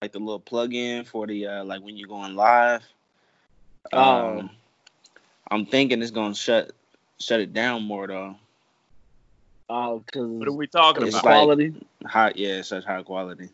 like the little plug-in for the uh, like when you're going live. Oh. Um, I'm thinking it's gonna shut shut it down more though. Oh, because What are we talking It's about? like- quality. High, yeah, such high quality.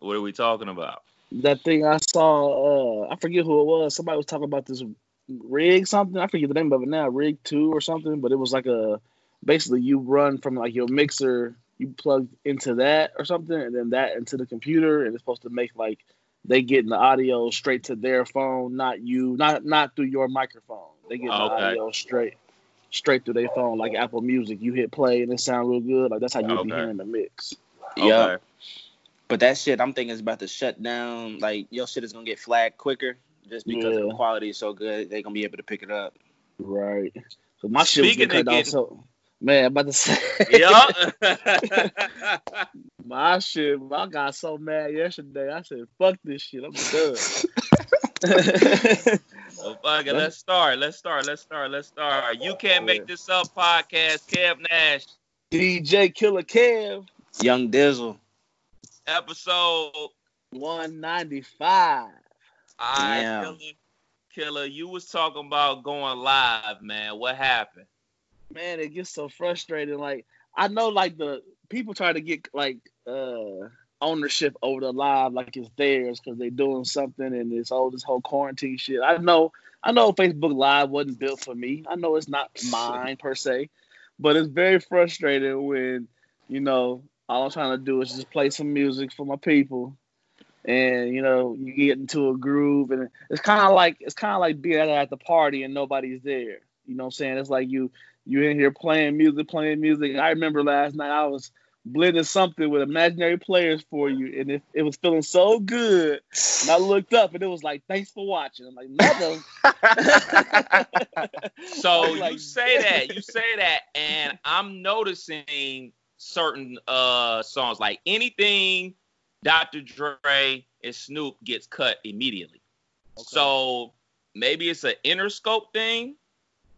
what are we talking about? that thing I saw, uh, I forget who it was. Somebody was talking about this rig something. I forget the name of it now, rig two or something. But it was like a basically you run from like your mixer, you plug into that or something, and then that into the computer, and it's supposed to make like they getting the audio straight to their phone, not you, not not through your microphone. They get the oh, Okay. audio straight straight through their phone, like Apple Music. You hit play and it sound real good. Like that's how you be Okay. hearing the mix. Yeah, but that shit I'm thinking is about to shut down. Like your shit is gonna get flagged quicker just because Yeah. the quality is so good. They're gonna be able to pick it up. Right. So my shit was Speaking getting of cut off. getting- So man, I'm about to say. Yeah. My shit, I got so mad yesterday. I said, "Fuck this shit, I'm done." Well, oh, fuck it. Let's start. Let's start. Let's start. Let's start. You can't make this up podcast. Kev Nash, DJ Killer Kev, Young Dizzle. episode. one ninety five. I Damn. killer, killer. You was talking about going live, man. What happened? Man, it gets so frustrating. Like I know, like the people try to get like uh ownership over the live, like it's theirs because they're doing something and it's all this whole quarantine shit. I know, I know, Facebook Live wasn't built for me. I know it's not mine per se, but it's very frustrating when you know all I'm trying to do is just play some music for my people. And you know, you get into a groove, and it's kind of like it's kind of like being at the party and nobody's there. You know what I'm saying? It's like you you in here playing music, playing music. I remember last night I was blending something with imaginary players for you, and it, it was feeling so good. And I looked up, and it was like, "Thanks for watching." I'm like, "Mother." So I was you say that, you say that, and I'm noticing certain uh songs like anything Dr. Dre and Snoop gets cut immediately. So maybe it's an Interscope thing.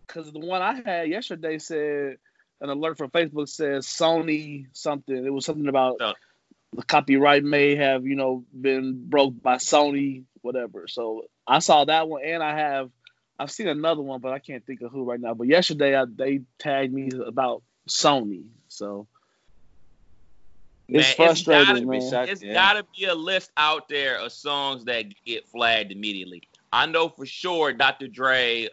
Because the one I had yesterday said an alert from Facebook says Sony something. It was something about Oh. the copyright may have you know been broke by Sony, whatever. So I saw that one, and I have I've seen another one, but I can't think of who right now. But yesterday I, they tagged me about Sony, so it's Man, it's frustrating, gotta be man. such- It's Yeah. gotta be a list out there of songs that get flagged immediately. I know for sure Dr. Dre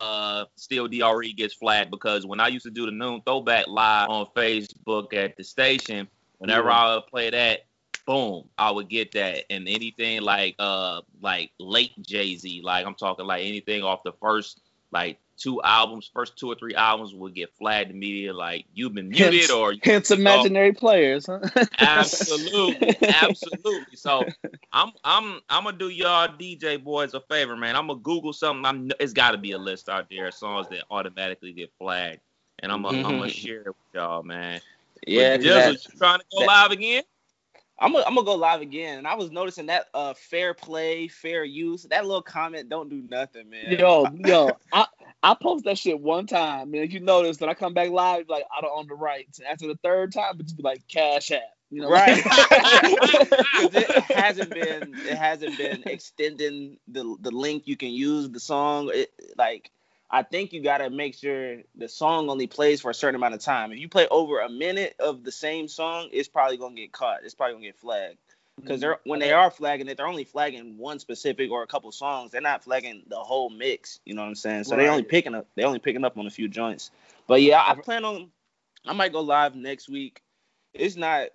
uh still DRE gets flagged because when I used to do the noon throwback live on Facebook at the station, whenever. I would play that, boom, I would get that. And anything like uh like late Jay-Z, like I'm talking like anything off the first like two albums, first two or three albums would get flagged in media like you've been muted or you Hence, imaginary players, huh? Absolutely, absolutely. So I'm I'm I'm gonna do y'all DJ boys a favor, man. I'm gonna Google something. I'm it's got to be a list out there of songs that automatically get flagged, and I'm gonna I'm gonna share it with y'all, man. Yeah, But 'cause Jizzle, that- you trying to go that- live again? I'm gonna I'm gonna go live again, and I was noticing that uh fair play, fair use. That little comment don't do nothing, man. Yo, yo, I I post that shit one time, man. You notice that I come back live, like I don't own the rights. After the third time, it's be like cash app, you know? Right? it hasn't been it hasn't been extending the the link you can use the song. It, like I think you gotta make sure the song only plays for a certain amount of time. If you play over a minute of the same song, it's probably gonna get caught. It's probably gonna get flagged. Because they're when they are flagging it, they're only flagging one specific or a couple songs. They're not flagging the whole mix. You know what I'm saying? So they only picking up they only picking up on a few joints. But yeah, I plan on I might go live next week. It's not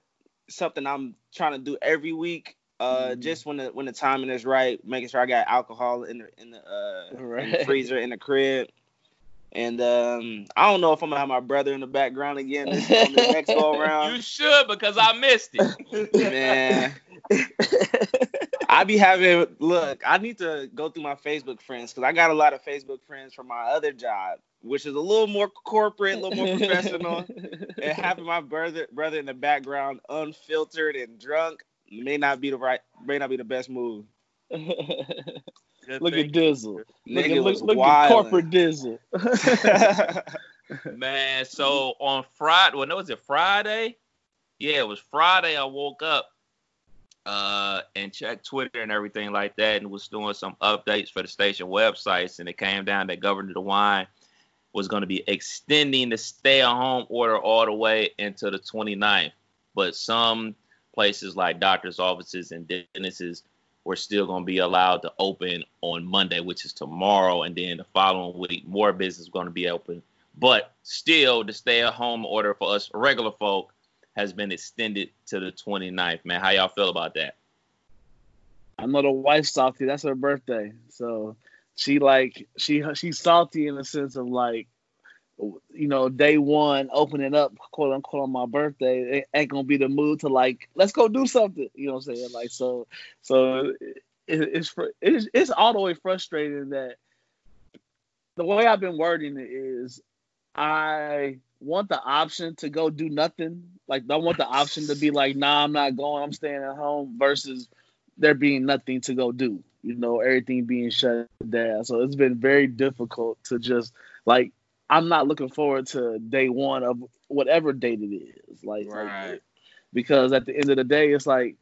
something I'm trying to do every week. Uh, Mhm. just when the when the timing is right, making sure I got alcohol in the in the, uh, in the freezer in the crib. And um, I don't know if I'm gonna have my brother in the background again this, on the next go around. You should because I missed it. Man, I be having look. I need to go through my Facebook friends because I got a lot of Facebook friends from my other job, which is a little more corporate, a little more professional. and having my brother brother in the background, unfiltered and drunk, may not be the right, may not be the best move. Look thing. at Dizzle. Look, Nigga at, was look, look at corporate Dizzle. Man, so on Friday, well, no, was it Friday? Yeah, it was Friday. I woke up uh, and checked Twitter and everything like that, and was doing some updates for the station websites, and it came down that Governor DeWine was going to be extending the stay-at-home order all the way into the 29th. But some places like doctors' offices and dentists were still going to be allowed to open on Monday, which is tomorrow, and then the following week, more business is going to be open. But still, the stay-at-home order for us regular folk has been extended to the 29th. Man, how y'all feel about that? I know the wife salty. That's her birthday, so she like she she's salty in the sense of like, you know, day one opening up quote unquote on my birthday it ain't gonna be the mood to like let's go do something. You know what I'm saying? Like so so it, it's it's it's all the way frustrating that the way I've been wording it is I want the option to go do nothing. Like, I want the option to be like, nah, I'm not going. I'm staying at home. Versus there being nothing to go do. You know, everything being shut down. So it's been very difficult to just like. I'm not looking forward to day one of whatever date it is. Like, right. like because at the end of the day, it's like,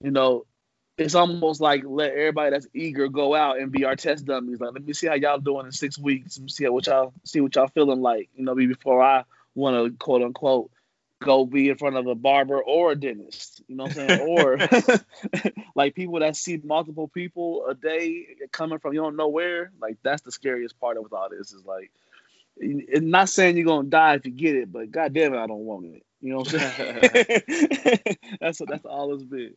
you know, it's almost like let everybody that's eager go out and be our test dummies. Like, let me see how y'all doing in six weeks. Let me see what y'all see what y'all feeling like. You know, before I want to quote unquote go be in front of a barber or a dentist. You know what I'm saying? or like people that see multiple people a day coming from you don't know where. Like that's the scariest part of all this is like. It's not saying you're gonna die if you get it, but goddamn it, I don't want it. You know what I'm saying? that's that's all it's been.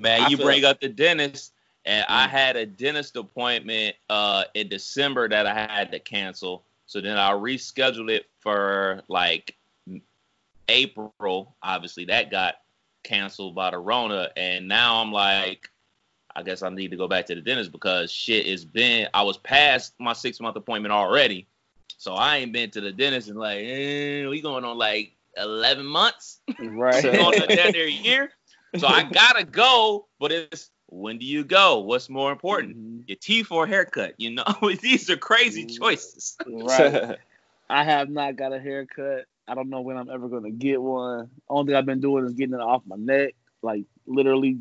Man, I you bring up the dentist, and mm. I had a dentist appointment uh, in December that I had to cancel. So then I rescheduled it for like April. Obviously, that got canceled by the Rona, and now I'm like, I guess I need to go back to the dentist because shit has been. I was past my six month appointment already, so I ain't been to the dentist in like eh, we going on like eleven months. Right, so on down there a year. So I gotta go, but it's when do you go? What's more important, mm-hmm. your teeth or haircut? You know, these are crazy choices. Right. I have not got a haircut. I don't know when I'm ever gonna get one. Only thing I've been doing is getting it off my neck, like literally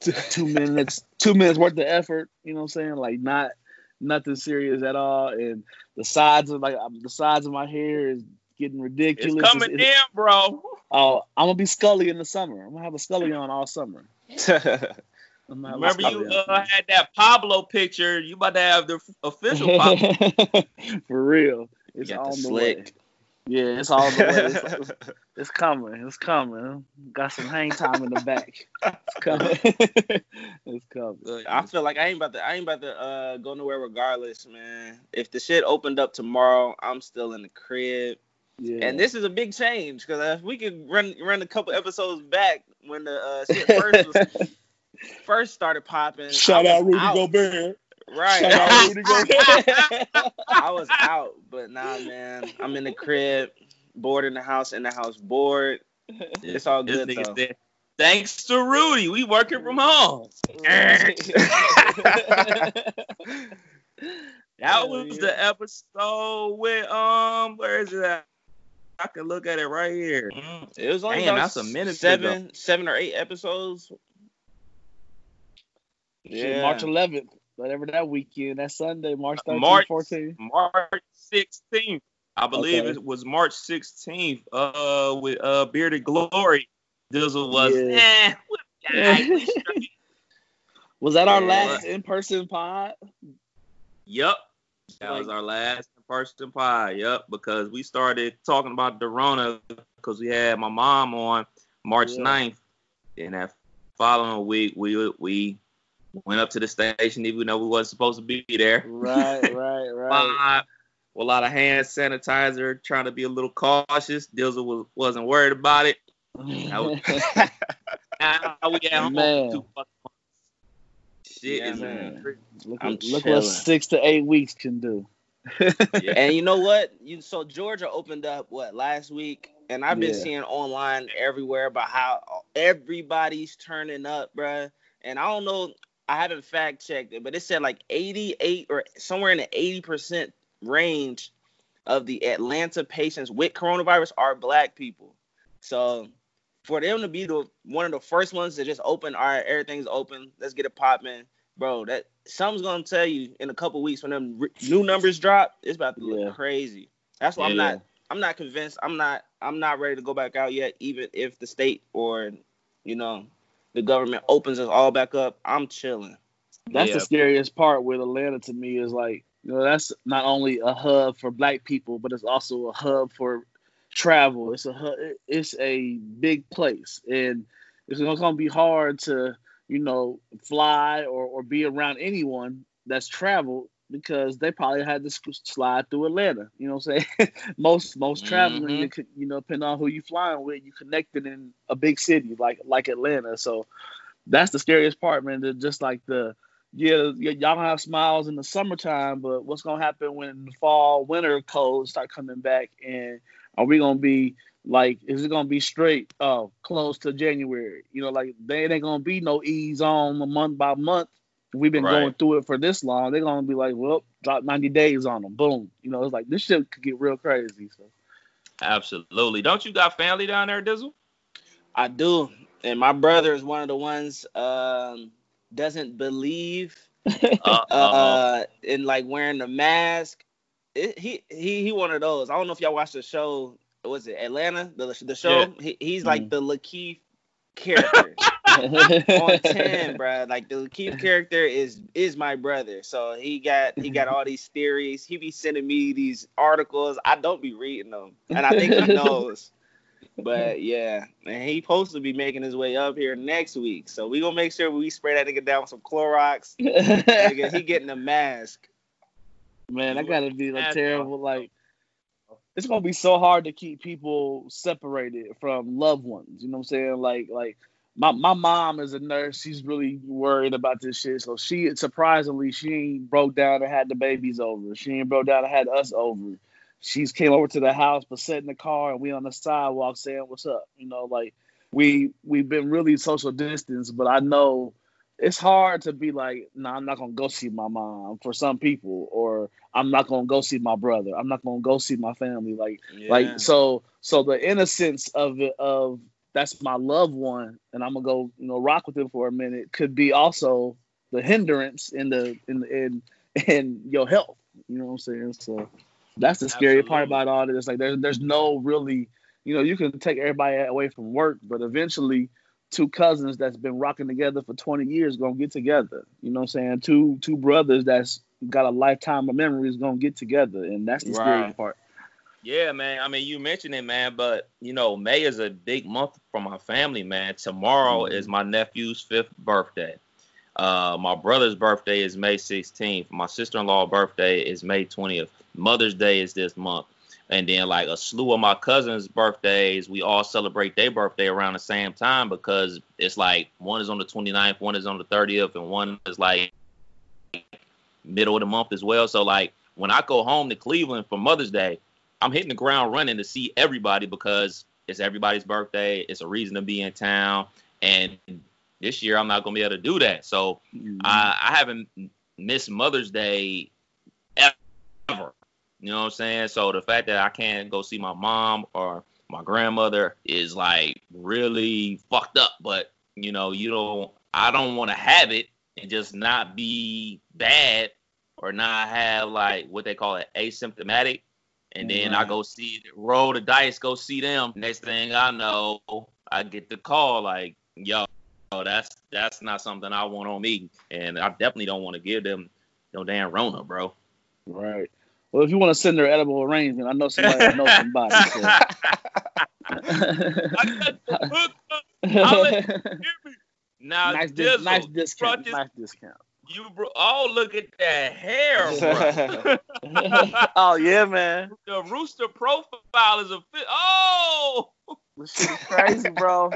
two, two minutes, two minutes worth of effort. You know what I'm saying? Like not nothing serious at all. And the sides of like the sides of my hair is getting ridiculous. It's coming it's, in, bro. Oh, I'm gonna be Scully in the summer. I'm gonna have a Scully on all summer. Remember you uh, had that Pablo picture. You about to have the official Pablo. For real, it's on the, the way. Yeah, it's all the way. It's, it's, coming. It's coming. Got some hang time in the back. It's coming. it's coming. I feel like I ain't about to. I ain't about to uh, go nowhere regardless, man. If the shit opened up tomorrow, I'm still in the crib. Yeah. And this is a big change because if we could run run a couple episodes back when the uh, shit first was, first started popping. Shout out Rudy out. Gobert. Right. Shout out Rudy Gobert. I was out, but nah, man. I'm in the crib, bored in the house, in the house, bored. It's all good though. Said, Thanks to Rudy, we working from home. That was the episode with um, where is it at? I can look at it right here. Mm, it was only Damn, that's a minute seven, ago. seven or eight episodes. Yeah, March 11th, whatever that weekend, that Sunday, March 13th, March 14th, March 16th. I believe okay. it was March 16th. Uh, with uh Bearded Glory, Dizzle was. Yeah. Eh, was that our yeah. last in-person pod? Yep, that like, was our last person pie. Yep, because we started talking about Dorona because we had my mom on March yeah. 9th. And that following week, we we went up to the station even though we wasn't supposed to be there. Right, right, right. A lot of hand sanitizer, trying to be a little cautious. Dizzle was, wasn't worried about it. now, we at home Man. two Shit yeah, is man. Look, look what six to eight weeks can do yeah. And you know what? You so Georgia opened up what last week, and I've been yeah. seeing online everywhere about how everybody's turning up, bruh. And I don't know, I haven't fact checked it, but it said like 88 or somewhere in the 80 percent range of the Atlanta patients with coronavirus are black people. So for them to be the one of the first ones to just open, all right, everything's open, let's get it popping, bro. That something's gonna tell you in a couple weeks when them re- new numbers drop, it's about to look Yeah. crazy. That's why I'm Yeah. not, I'm not convinced. I'm not, I'm not ready to go back out yet, even if the state or, you know, the government opens us all back up. I'm chilling. That's Yeah. the scariest part with Atlanta to me is like, you know, that's not only a hub for black people, but it's also a hub for travel. It's a hu- it's a big place, and it's going to be hard to, you know, fly or, or be around anyone that's traveled because they probably had to slide through Atlanta. You know what I'm saying? most most traveling, Mhm. you, could, you know, depending on who you flying with, you connected in a big city like like Atlanta. So that's the scariest part, man. the- Just like the yeah, y'all gonna have smiles in the summertime, but what's gonna happen when the fall, winter colds start coming back? And are we gonna be like, is it gonna be straight, uh, close to January? You know, like they ain't gonna be no ease on a month by month. We've been Right. going through it for this long. They're gonna be like, well, drop 90 days on them. Boom. You know, it's like this shit could get real crazy. So Absolutely. Don't you got family down there, Dizzle? I do, and my brother is one of the ones um, doesn't believe Uh, uh, in like wearing the mask. It, he he he one of those. I don't know if y'all watched the show. Was it Atlanta? The the show. Yeah. He, he's like Mhm. the Lakeith character on ten, bro. Like the Lakeith character is is my brother. So he got he got all these theories. He be sending me these articles. I don't be reading them, and I think he knows. But yeah, and he supposed to be making his way up here next week. So we gonna make sure we spray that nigga down with some Clorox. Nigga, he getting a mask. Man, I gotta be like terrible. Like, it's gonna be so hard to keep people separated from loved ones. You know what I'm saying? Like, like my my mom is a nurse. She's really worried about this shit. So she surprisingly she ain't broke down and had the babies over. She ain't broke down and had us over. She's came over to the house, but sat in the car and we on the sidewalk saying what's up. You know, like we we've been really social distance, but I know it's hard to be like, no, nah, I'm not gonna go see my mom for some people, or I'm not gonna go see my brother. I'm not gonna go see my family. Like, Yeah. like so, so the innocence of it, of that's my loved one, and I'm gonna go, you know, rock with him for a minute, could be also the hindrance in the in in in your health. You know what I'm saying? So that's the scary part about all this. Like, there's there's no really, you know, you can take everybody away from work, but eventually two cousins that's been rocking together for 20 years gonna get together. You know what I'm saying? Two two brothers that's got a lifetime of memories gonna get together, and that's the scary part. Yeah, man. I mean, you mentioned it, man, but you know, May is a big month for my family, man. Tomorrow Mhm. is my nephew's fifth birthday. Uh, my brother's birthday is May 16th. My sister-in-law birthday is May 20th. Mother's Day is this month. And then like a slew of my cousins' birthdays, we all celebrate their birthday around the same time because it's like one is on the 29th, one is on the 30th, and one is like middle of the month as well. So like when I go home to Cleveland for Mother's Day, I'm hitting the ground running to see everybody because it's everybody's birthday. It's a reason to be in town. And this year I'm not gonna be able to do that. So mm-hmm. I, I haven't missed Mother's Day ever. You know what I'm saying? So the fact that I can't go see my mom or my grandmother is like really fucked up. But you know, you don't. I don't want to have it and just not be bad or not have like what they call it asymptomatic. And then I go see roll the dice, go see them. Next thing I know, I get the call like, yo, that's that's not something I want on me. And I definitely don't want to give them no damn Rona, bro. Right. Well, if you want to send her edible arrangement, I know somebody that knows somebody. I got the hook up. Now, nice, Dizzle, nice discount. this- Nice discount. you bro- oh look at that hair, oh yeah, man. the rooster profile is a fit. Oh, The shit is crazy, bro.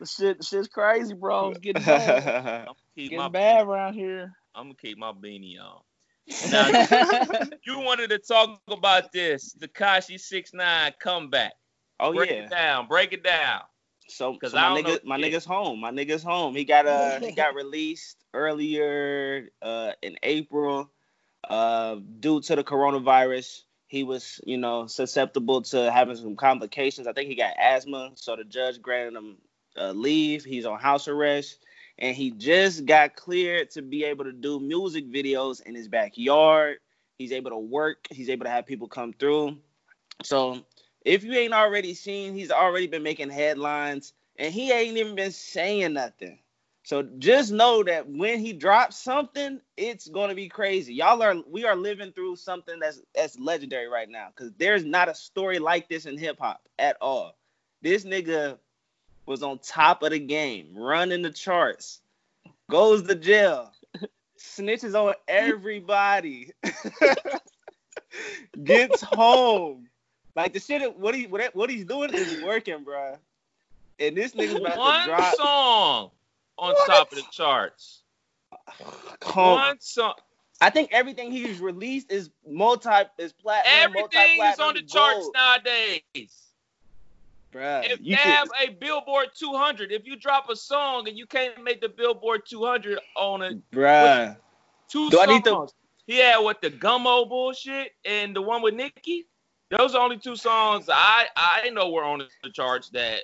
The shit, the shit's crazy, bro. It's getting bad. I'm keep Getting my bad around here. I'm gonna keep my beanie on. Now, you wanted to talk about this Tekashi six nine comeback. oh break yeah. it down. Break it down. So, 'Cause so I my don't know nigga, my shit. nigga's home. My nigga's home. He got uh he got released earlier uh in April. Uh, due to the coronavirus, he was, you know, susceptible to having some complications. I think he got asthma, so the judge granted him uh, leave. He's on house arrest, and he just got cleared to be able to do music videos in his backyard. He's able to work. He's able to have people come through. So if you ain't already seen, he's already been making headlines, and he ain't even been saying nothing. So just know that when he drops something, it's gonna be crazy. Y'all are we are living through something that's that's legendary right now because there's not a story like this in hip hop at all. This nigga was on top of the game, running the charts, goes to jail, snitches on everybody, gets home. Like the shit, what he what, what he's doing is working, bro. And this nigga's about One to drop. A song on top of the charts. Come- One song. I think everything he's released is multi is platinum. Everything is on the charts nowadays. Bruh, If you have a Billboard 200, if you drop a song and you can't make the Billboard 200 on it, bruh. two Do I songs, need to- he had with the Gummo bullshit and the one with Nicki. Those are only two songs I I know were on the charts that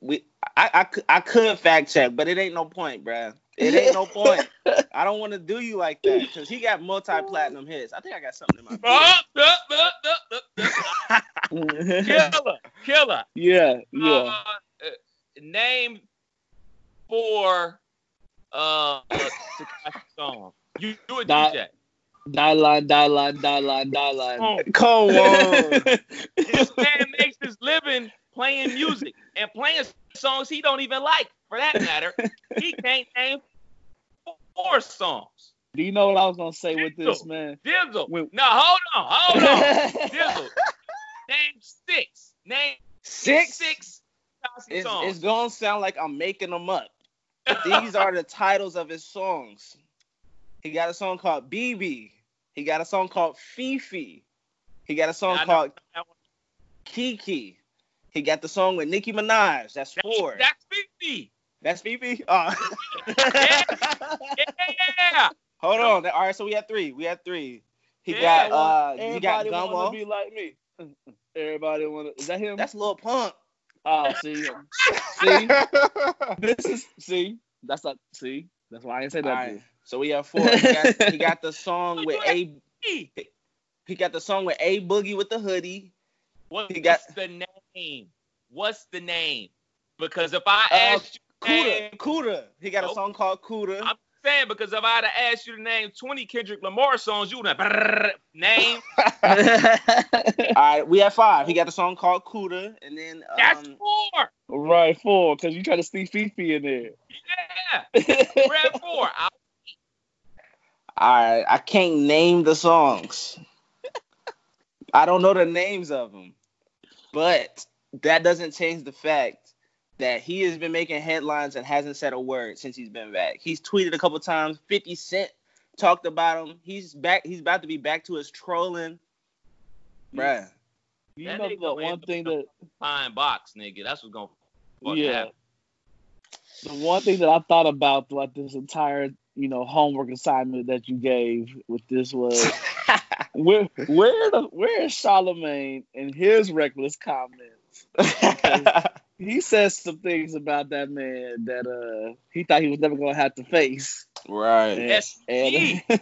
we I, I could I could fact check, but it ain't no point, bruh. It ain't no point. I don't want to do you like that because he got multi platinum hits. I think I got something in my. Killer, killer. yeah, yeah. Uh, name four uh Tekashi songs. You do it, Nah. DJ. Die line, die line, die line, die line. Oh, Come on. this man makes his living playing music and playing songs he don't even like. For that matter, he can't name four songs. Do you know what I was gonna say with this, man? Dizzle. When- No, hold on, hold on. Dizzle. Name six. Name Six. six It's, songs. it's gonna sound like I'm making them up. These are the titles of his songs. He got a song called BB. He got a song called Fifi. He got a song I called. Kiki. He got the song with Nicki Minaj. That's four. That's 50. That's Fifi. Oh. Yeah. Hold on. All right, so we had three. We had three. He Yeah, got uh Everybody you got wanna Gummo. be like me. Everybody wanna. Is that him? That's Lil Pump. oh, see, see, this is see. That's not see. That's why I didn't say that. right. So we have four. He got, he got the song with A he got the song with A Boogie with the hoodie. What, He got- what's the name? What's the name? Because if I Uh, asked you Cuda. name, Cuda. He got a song called Cuda. I'm saying because if I'd have asked you to name 20 Kendrick Lamar songs, you would have name. All right, we have five. He got the song called Cuda, and then That's um, four. Right, four, because you try to sneak Fifi in there. Yeah. We're at four. I, all right, I can't name the songs. I don't know the names of them, but that doesn't change the fact that he has been making headlines and hasn't said a word since he's been back. He's tweeted a couple times. Fifty Cent talked about him. He's back. He's about to be back to his trolling, bruh. You That know nigga the one thing up that pine box, nigga. That's what's going to yeah. happen. The one thing that I thought about throughout this entire, you know, homework assignment that you gave with this was where where the where is Charlemagne and his reckless comments? He says some things about that man that uh he thought he was never gonna have to face. right. Yes, And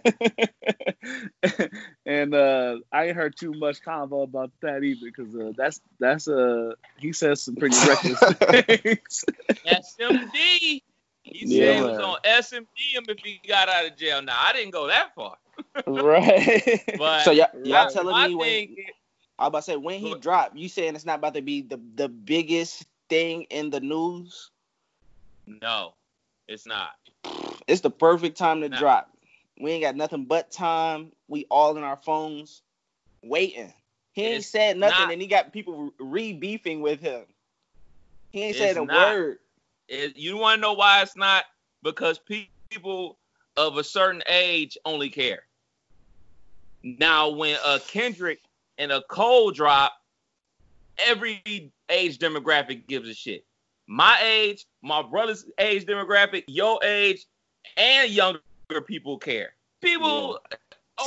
and uh I ain't heard too much convo about that either because uh, that's that's uh he says some pretty reckless things. SMD. He Yeah, said he was man. on SMD him if he got out of jail. Now I didn't go that far, right. but So y'all, y'all Right. telling my me when I was about to say when he dropped, you saying it's not about to be the the biggest thing in the news? no, it's not. It's the perfect time to Nah. drop. We ain't got nothing but time. We all in our phones waiting. He ain't It's said nothing, not- and he got people re beefing with him. He ain't It's said a not. word. It, you want to know why it's not? Because pe- people of a certain age only care. Now, when a Kendrick and a Cole drop, every age demographic gives a shit. My age, my brother's age demographic, your age, and younger people care. People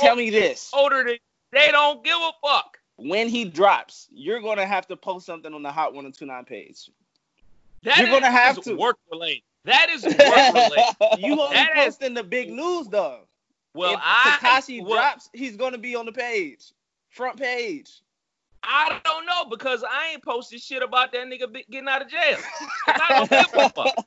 Tell me this. older than They don't give a fuck. When he drops, you're gonna have to post something on the Hot 1029 page. That You're gonna have to. work related. That is work related. you only That is- posting the big news though. Well, if I Tekashi well, drops, he's gonna be on the page, front page. I don't know because I ain't posted shit about that nigga getting out of jail. 'Cause I don't give a fuck.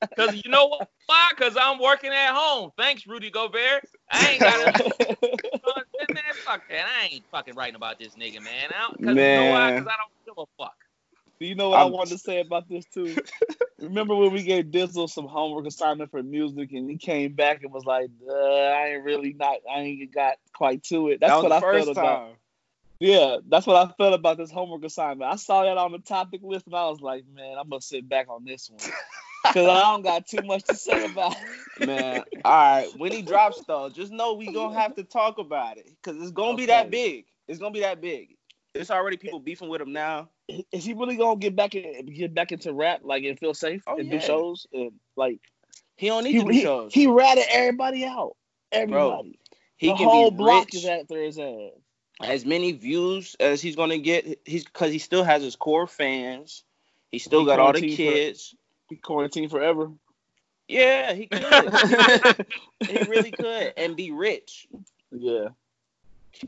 Because you know what? Why? Because I'm working at home. Thanks, Rudy Gobert. I ain't got to. man, fuck that. I ain't fucking writing about this nigga, man. Because you know why? Because I don't give a fuck. Do you know what i I'm- wanted to say about this too? Remember when we gave Dizzle some homework assignment for music and he came back and was like, uh, I ain't really not, I ain't got quite to it. That's that was what the I first felt time. about. Yeah, that's what I felt about this homework assignment. I saw that on the topic list and I was like, man, I'm gonna sit back on this one because I don't got too much to say about it. Man, all right. When he drops though, just know we gonna have to talk about it because it's gonna be that big. It's gonna be that big. It's already people beefing with him now. Is he really gonna get back in, get back into rap like and feel safe Oh, and yeah. do shows and like He don't need he to do he, shows. he ratted everybody out. Everybody. he the can whole be block rich. is after his ass. As many views as he's gonna get. He's because he still has his core fans. He still He got all the quarantined for- kids. He quarantined forever. Yeah, he could. he really could, and be rich. Yeah.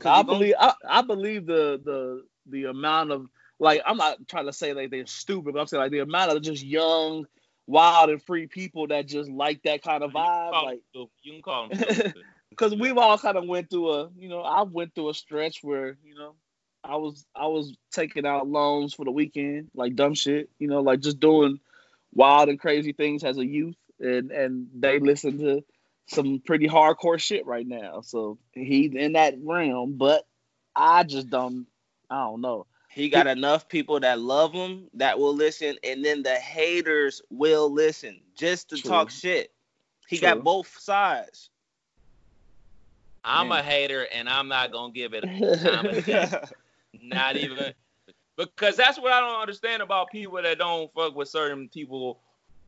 I believe I, I believe the the the amount of like I'm not trying to say like they're stupid, but I'm saying like the amount of just young, wild and free people that just like that kind of You can vibe. call Like him. You can call him stupid. because we've all kind of went through a you know I went through a stretch where you know I was I was taking out loans for the weekend like dumb shit you know like just doing wild and crazy things as a youth and and they listen to some pretty hardcore shit right now so he's in that realm but I just don't I don't know He got enough people that love him that will listen, and then the haters will listen just to True. talk shit. He True. got both sides. I'm Man. a hater, and I'm not gonna give it a time of day. Not even because that's what I don't understand about people that don't fuck with certain people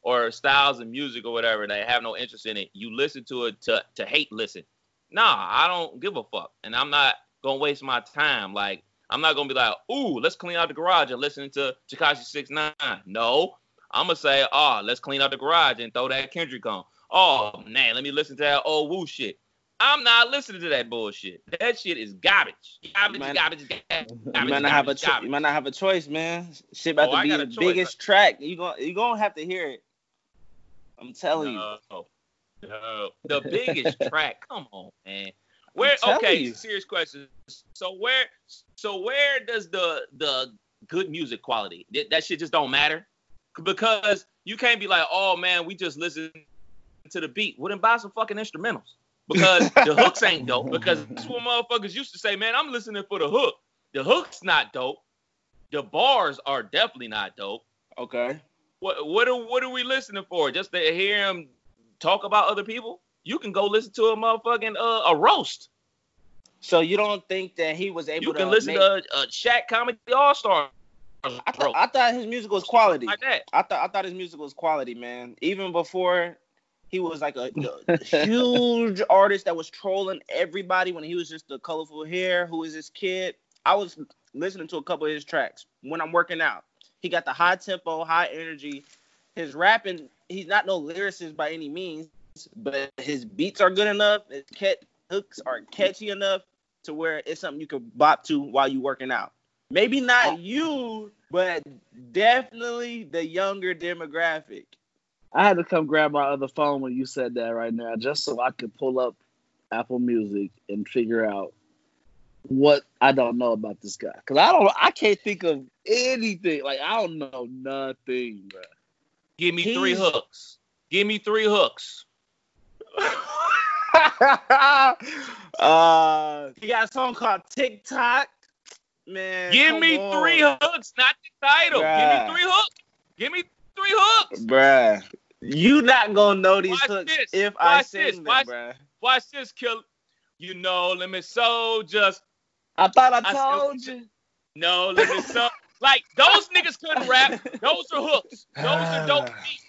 or styles of music or whatever. They have no interest in it. You listen to it to to hate listen. Nah, I don't give a fuck, and I'm not gonna waste my time. Like I'm not gonna be like, ooh, let's clean out the garage and listen to Tekashi Six Nine. No, I'm gonna say, oh, let's clean out the garage and throw that Kendrick on. Oh man, let me listen to that old Woo shit. I'm not listening to that bullshit. That shit is garbage. Garbage, Man, garbage, garbage, You might not have a cho- you might not have a choice, man. Shit about Oh, to be the choice. biggest track. You going you gonna have to hear it. I'm telling you. No, no. The biggest track. Come on, man. Where? Okay, you. serious question. So where? So where does the the good music quality? That, that shit just don't matter because you can't be like, oh man, we just listen to the beat. Wouldn't buy some fucking instrumentals because the hooks ain't dope. Because that's what motherfuckers used to say, man. I'm listening for the hook. The hook's not dope. The bars are definitely not dope. Okay. What what are what are we listening for? Just to hear him talk about other people? You can go listen to a motherfucking uh, a roast. So you don't think that he was able You to can listen make- to a, a Shaq Comedy All Star. I, thought I thought his music was quality. like that. I thought I thought his music was quality, man. Even before he was like a, a huge artist that was trolling everybody when he was just the colorful hair, Who is this kid. I was listening to a couple of his tracks when I'm working out. He got the high tempo, high energy. His rapping, he's not no lyricist by any means, but his beats are good enough. His cat hooks are catchy enough to where it's something you can bop to while you working out. Maybe not oh. you, but definitely the younger demographic. I had to come grab my other phone when you said that right now, just so I could pull up Apple Music and figure out what I don't know about this guy. Cause I don't, I can't think of anything. Like I don't know nothing, bro. Give me three hooks. Give me three hooks. uh, he got a song called TikTok. Man, Give me on. three hooks, not the title. Bruh. Give me three hooks. Give me three hooks. bruh. You not gonna know these Watch hooks this. if I Watch sing this. them, Watch- bruh. Watch this, kill. You know, let me so just I thought I I still- told you. no, let me so like those niggas couldn't rap. Those are hooks. Those are dope beats.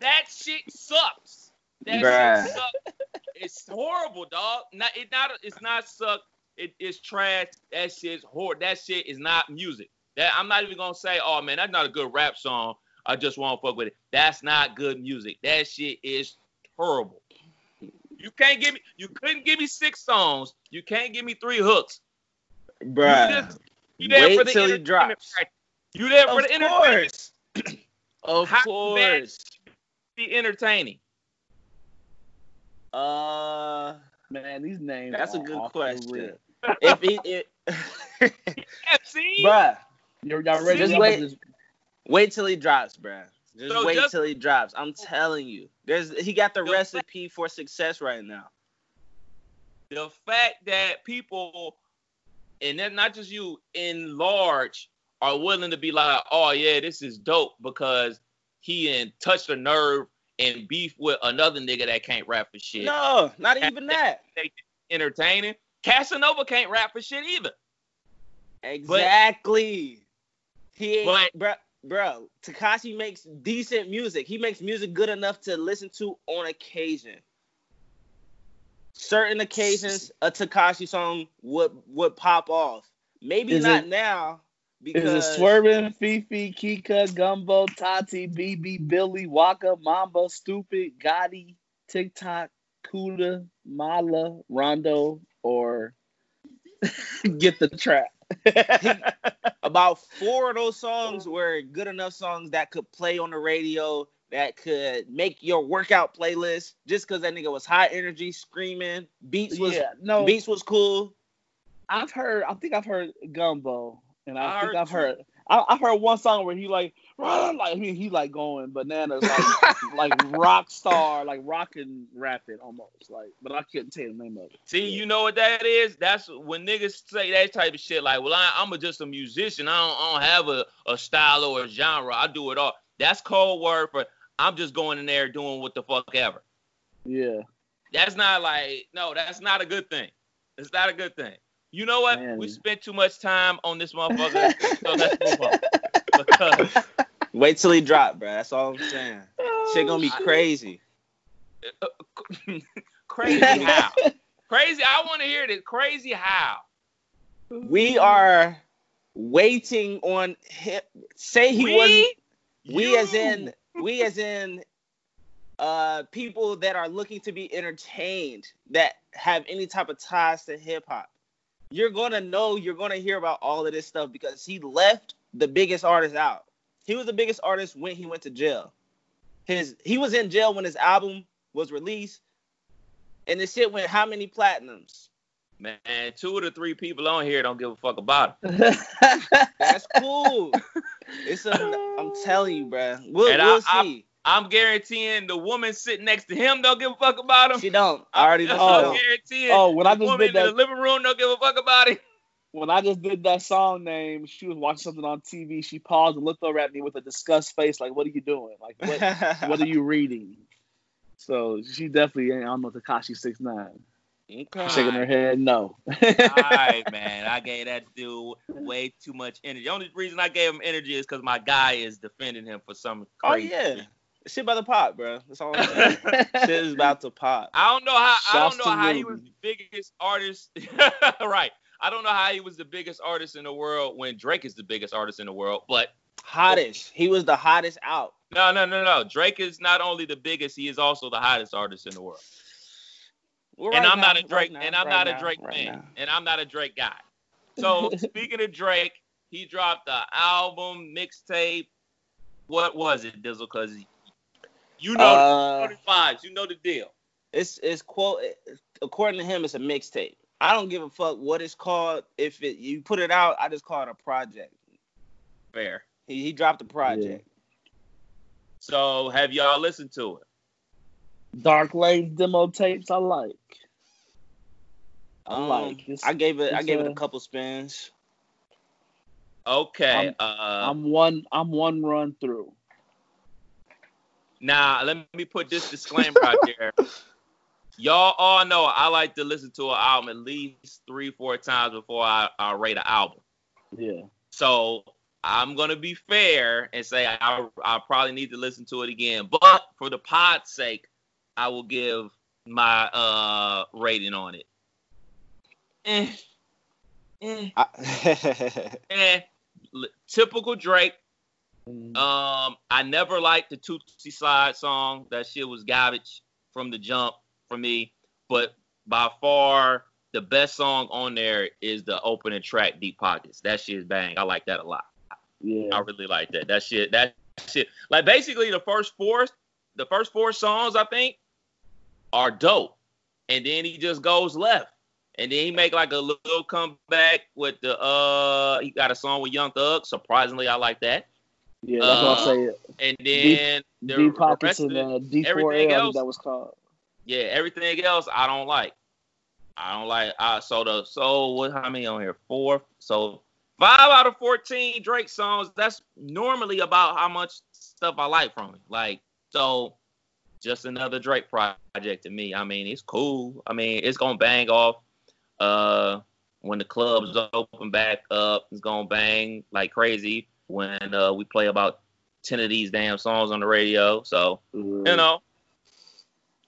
That shit sucks. That Bruh. shit sucks. It's horrible, dog. Not it not it's not suck it is trash. That shit's horrible. That shit is not music. That I'm not even gonna say, oh man, that's not a good rap song. I just won't fuck with it. That's not good music. That shit is horrible. You can't give me. You couldn't give me six songs. You can't give me three hooks. Bruh. You just- You there Wait for the till he entertainment drops. factor. You there for Of the entertainment. course. Of How course. Be entertaining. Uh, man, these names. That's a good question. if he, it, Yeah, see? bruh, Y'all y'all ready? Just wait. Wait till he drops, bruh. Just So wait just- till he drops. I'm telling you, there's he got the The recipe for success right now. the fact that people, and then not just you, in large, are willing to be like, oh yeah, this is dope because he and touched a nerve and beef with another nigga that can't rap for shit. No, not even that. Entertaining. Casanova can't rap for shit either. Exactly. he ain't, But- bro. Bro, Tekashi makes decent music. He makes music good enough to listen to on occasion. Certain occasions, a Tekashi song would would pop off. Maybe Is not it- now Is because it Swerving, Fifi, Kika, Gummo, Tati, BB, Billy, Waka, Mamba, Stupid, Gotti, TikTok, Kuda, Mala, Rondo, or Get the Trap? about four of those songs were good enough songs that could play on the radio, that could make your workout playlist. Just because that nigga was high energy, screaming, beats was yeah, no, beats was cool. I've heard. I think I've heard Gummo, and I, I think I've heard. I, I've heard one song where he like, like I mean, he like going bananas, like like rock star, like rocking, rapping almost, like. But I couldn't tell the name of it. See, you know what that is? That's when niggas say that type of shit. Like, well, I, I'm a, just a musician. I don't, I don't have a, a style or a genre. I do it all. That's code word for I'm just going in there doing what the fuck ever. Yeah. That's not like no. That's not a good thing. It's not a good thing. You know what? Man. We spent too much time on this motherfucker. so let's move on. Because Wait till he drop, bro. That's all I'm saying. Shit gonna be crazy. crazy how? Crazy. I want to hear this. Crazy how? We are waiting on him. Say he we, wasn't. We You. as in we as in uh people that are looking to be entertained that have any type of ties to hip hop. You're gonna know, you're gonna hear about all of this stuff because he left the biggest artist out. He was the biggest artist when he went to jail. His he was in jail when his album was released, and the shit went how many platinums? Man, two of the three people on here don't give a fuck about it. That's cool. it's a, I'm telling you, bruh. We'll, And I- we'll I- see. I'm guaranteeing the woman sitting next to him don't give a fuck about him. she don't. I already know. I'm Oh. guaranteeing oh, when I the just woman did in the living room don't give a fuck about it. when I just did that song name, she was watching something on TV. She paused and looked over at me with a disgust face, like, "What are you doing? Like, what, what are you reading?" So she definitely ain't. I don't know Tekashi six nine. Okay. Shaking her head, no. All right, man. I gave that dude way too much energy. The only reason I gave him energy is because my guy is defending him for some Oh yeah. Shit. About to pop, bro. That's all I'm saying. Shit is about to pop. I don't know how. I don't know how he was the biggest artist. right. I don't know how he was the biggest artist in the world when Drake is the biggest artist in the world. But Hottest. He was the hottest out. no, no, no, no. Drake is not only the biggest, he is also the hottest artist in the world. Well, and I'm not a Drake, right now, and I'm right not a Drake right fan, now. and I'm not a Drake guy. So speaking of Drake, he dropped the album mixtape. What was it, Dizzle? Because you know Uh, the vibes, you know the deal. it's it's quote according to him, it's a mixtape. I don't give a fuck what it's called. If it you put it out, I just call it a project. Fair. He, he dropped a project. So have y'all listened to it? Dark Lanes demo tapes, I like. I Um, like this. I gave it. I it's gave it a- a couple spins. Okay. I'm- uh, I'm one. I'm one run through. Now let me put this disclaimer out there. Y'all all know I like to listen to an album at least three, four times before I, I rate an album. Yeah. So I'm gonna be fair and say I I probably need to listen to it again. But for the pod's sake, I will give my uh rating on it. Eh, eh. eh. Typical Drake. Mm. Um, I never liked the Tootsie Slide song. That shit was garbage from the jump for me. But by far, the best song on there is the opening track, Deep Pockets. That shit is bang. I like that a lot. Yeah. I really like that. That shit. That shit. Like basically the first four, the first four songs I think are dope, and then he just goes left, and then he make like a little comeback with the uh. He got a song with Young Thug. Surprisingly, I like that. Yeah, that's what I Uh, say. And then the, Deep the pockets rest and uh, D4L. everything I else- that was called. yeah, everything else I don't like. I don't like. Uh, so the so what? How many on here? Four. So five out of fourteen Drake songs. That's normally about how much stuff I like from him. Like so, just another Drake project to me. I mean, it's cool. I mean, it's gonna bang off. Uh, when the clubs open back up, it's gonna bang like crazy. When uh, we play about ten of these damn songs on the radio. So you know,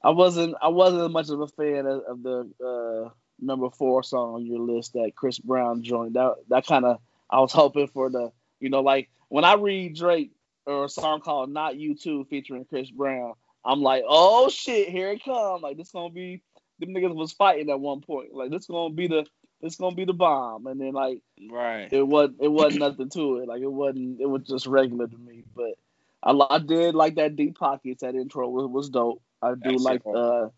I wasn't I wasn't much of a fan of, of the uh, number four song on your list that Chris Brown joined. That that kind of I was hoping for the you know like when I read Drake or a song called "Not You Too" featuring Chris Brown, I'm like, oh shit, here it come! Like this gonna be them niggas was fighting at one point. Like this gonna be the this gonna be the bomb, and then like right. it wasn't it wasn't nothing to it. Like it wasn't it was just regular to me. But I, I did like that deep pockets. That intro was, was dope. I do That's like uh